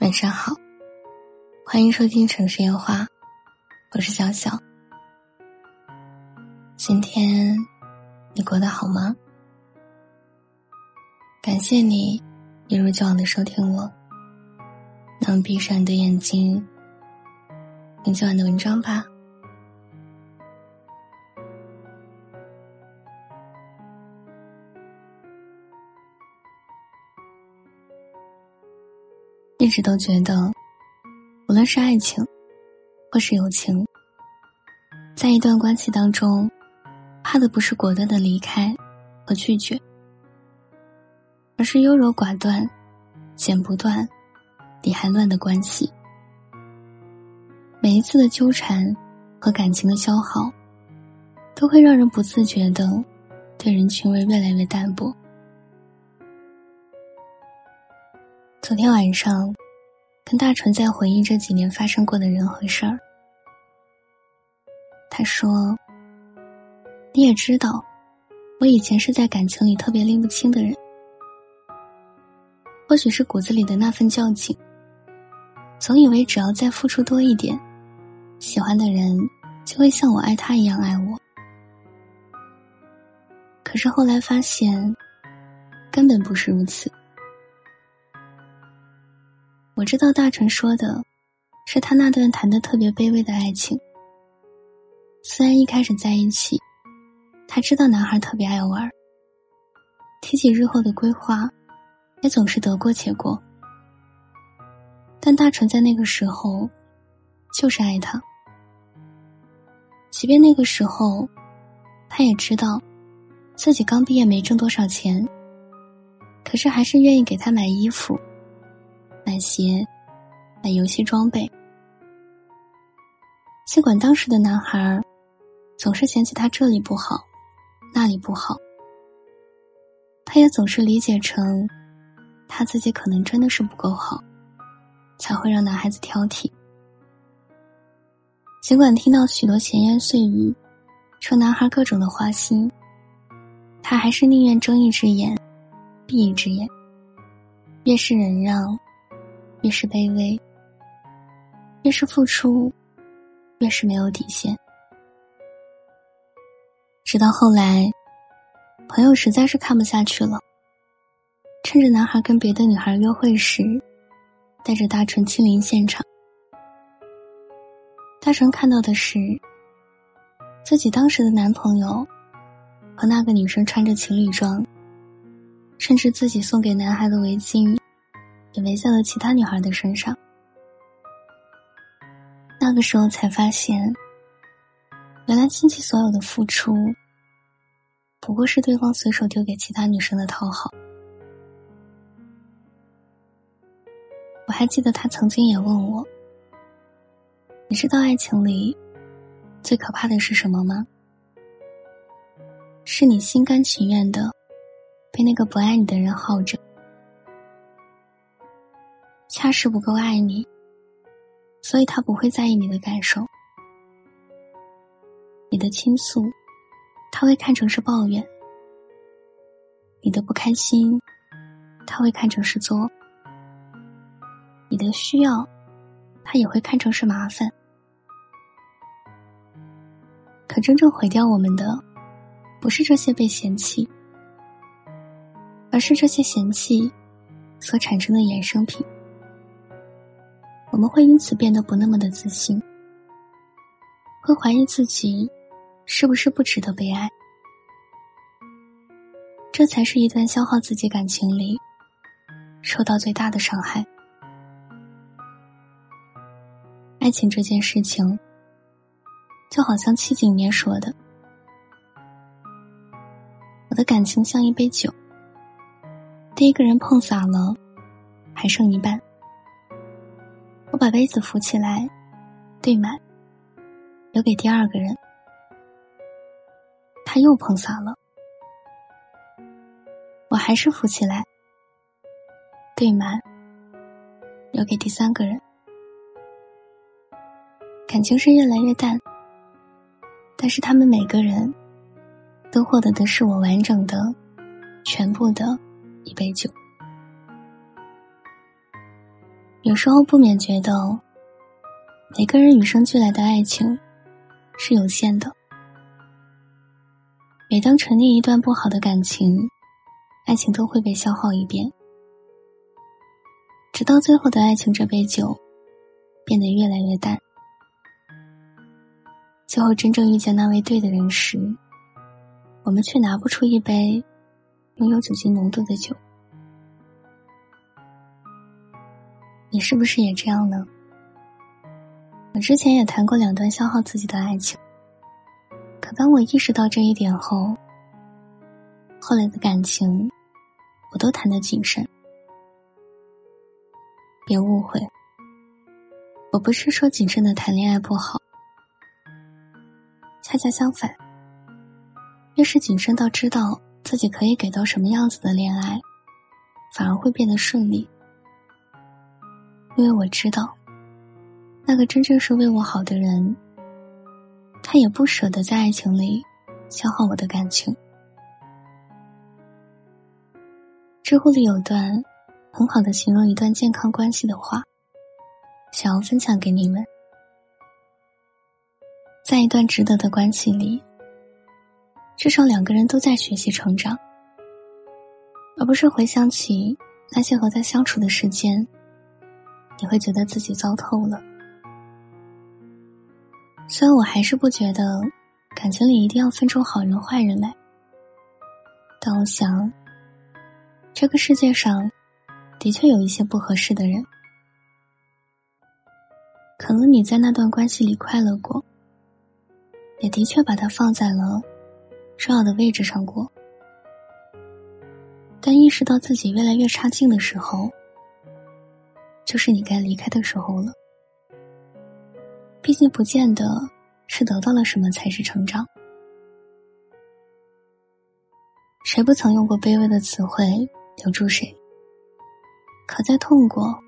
晚上好，欢迎收听城市烟花，我是小小。今天你过得好吗？感谢你一如既往的收听我。那么闭上你的眼睛，听今晚的文章吧。一直都觉得，无论是爱情，或是友情，在一段关系当中，怕的不是果断的离开和拒绝，而是优柔寡断、剪不断、理还乱的关系。每一次的纠缠和感情的消耗，都会让人不自觉的对人情味越来越淡薄。昨天晚上，跟大纯在回忆这几年发生过的人和事儿。他说：“你也知道，我以前是在感情里特别拎不清的人。或许是骨子里的那份较劲，总以为只要再付出多一点，喜欢的人就会像我爱他一样爱我。可是后来发现，根本不是如此。”我知道大成说的，是他那段谈的特别卑微的爱情。虽然一开始在一起，他知道男孩特别爱玩，提起日后的规划，也总是得过且过。但大成在那个时候，就是爱他。即便那个时候，他也知道，自己刚毕业没挣多少钱，可是还是愿意给他买衣服。买鞋，买游戏装备。尽管当时的男孩总是嫌弃他这里不好，那里不好，他也总是理解成他自己可能真的是不够好，才会让男孩子挑剔。尽管听到许多闲言碎语，说男孩各种的花心，他还是宁愿睁一只眼闭一只眼，越是忍让。越是卑微，越是付出，越是没有底线。直到后来，朋友实在是看不下去了，趁着男孩跟别的女孩约会时，带着大纯亲临现场。大纯看到的是，自己当时的男朋友和那个女生穿着情侣装，甚至自己送给男孩的围巾。也围在了其他女孩的身上。那个时候才发现，原来亲戚所有的付出，不过是对方随手丢给其他女生的讨好。我还记得他曾经也问我：“你知道爱情里最可怕的是什么吗？是你心甘情愿的被那个不爱你的人耗着。”恰是不够爱你，所以他不会在意你的感受。你的倾诉，他会看成是抱怨；你的不开心，他会看成是作；你的需要，他也会看成是麻烦。可真正毁掉我们的，不是这些被嫌弃，而是这些嫌弃所产生的衍生品。我们会因此变得不那么的自信，会怀疑自己是不是不值得被爱。这才是一段消耗自己感情里受到最大的伤害。爱情这件事情，就好像七景年说的：“我的感情像一杯酒，第一个人碰洒了，还剩一半。”把杯子扶起来，兑满，留给第二个人。他又碰洒了，我还是扶起来，兑满，留给第三个人。感情是越来越淡，但是他们每个人都获得的是我完整的、全部的一杯酒。有时候不免觉得，每个人与生俱来的爱情是有限的。每当沉溺一段不好的感情，爱情都会被消耗一遍，直到最后的爱情这杯酒变得越来越淡。最后真正遇见那位对的人时，我们却拿不出一杯拥有酒精浓度的酒。是不是也这样呢？我之前也谈过两段消耗自己的爱情，可当我意识到这一点后，后来的感情我都谈得谨慎。别误会，我不是说谨慎的谈恋爱不好。恰恰相反，越是谨慎到知道自己可以给到什么样子的恋爱，反而会变得顺利。因为我知道，那个真正是为我好的人，他也不舍得在爱情里消耗我的感情。知乎里有段很好的形容一段健康关系的话，想要分享给你们。在一段值得的关系里，至少两个人都在学习成长，而不是回想起那些和他相处的时间，你会觉得自己糟透了。虽然我还是不觉得感情里一定要分出好人坏人来，但我想，这个世界上的确有一些不合适的人，可能你在那段关系里快乐过。也的确把它放在了重要的位置上过，但意识到自己越来越差劲的时候，就是你该离开的时候了。毕竟，不见得是得到了什么才是成长。谁不曾用过卑微的词汇留住谁？可在痛过、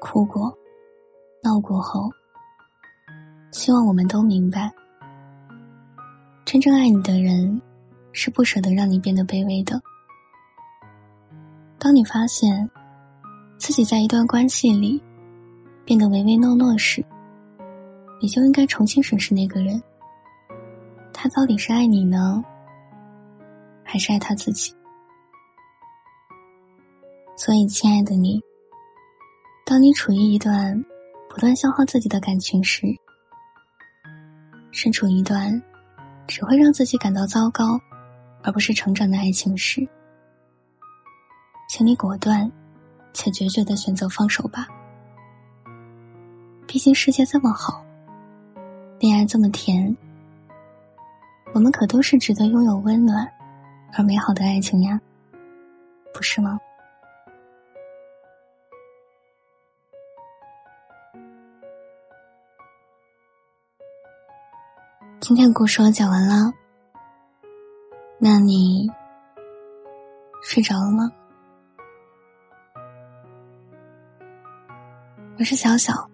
哭过、闹过后，希望我们都明白。真正爱你的人，是不舍得让你变得卑微的。当你发现自己在一段关系里变得唯唯诺诺时，你就应该重新审视那个人，他到底是爱你呢，还是爱他自己？所以，亲爱的你，当你处于一段不断消耗自己的感情时，身处一段。只会让自己感到糟糕，而不是成长的爱情时，请你果断且决绝的选择放手吧。毕竟世界这么好，恋爱这么甜，我们可都是值得拥有温暖而美好的爱情呀，不是吗？今天故事我讲完了，那你睡着了吗？是小小，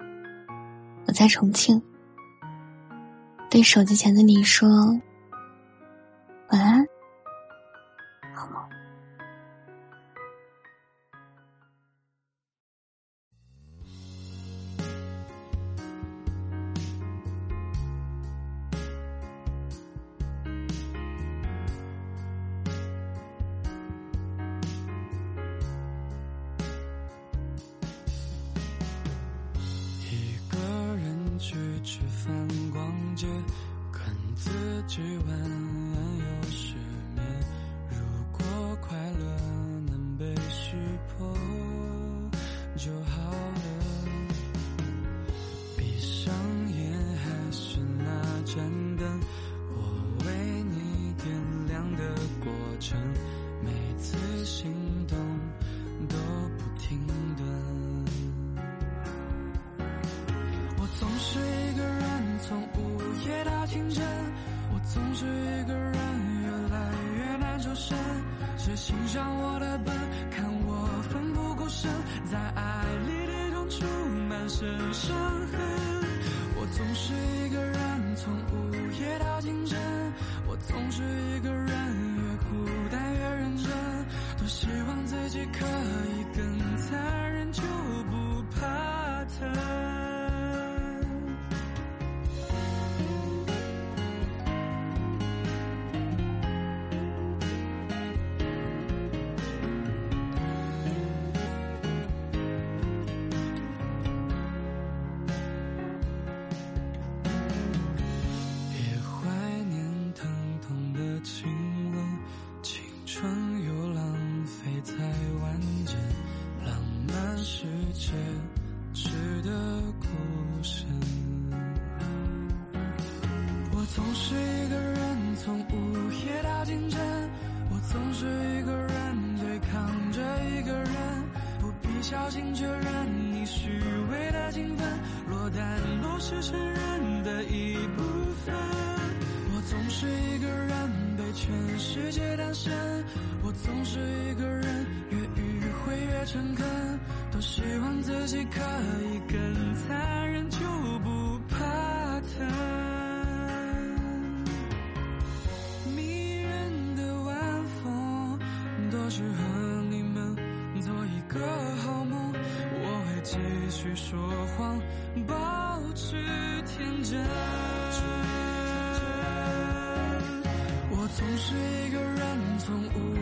我在重庆，对手机前的你说跟自己晚安又失眠，如果快乐能被识破就欣赏我的笨？看我奋不顾身，在爱里跌撞出满身伤痕。我总是一个人，从午夜到清晨。我总是一个人，越孤单越认真。多希望自己可以更亲吻，青春又浪费在完整浪漫世界，值得孤身。我总是一个人，从午夜到清晨。我总是一个人，对抗着一个人。不必小心确认你虚伪的兴奋，落单都是成人的一部分。我总是一个人。全世界单身，我总是一个人越迂回越诚恳，多希望自己可以更残忍，就不怕疼。迷人的晚风，多适合你们做一个好梦。我会继续说谎，保持天真。总是一个人，从无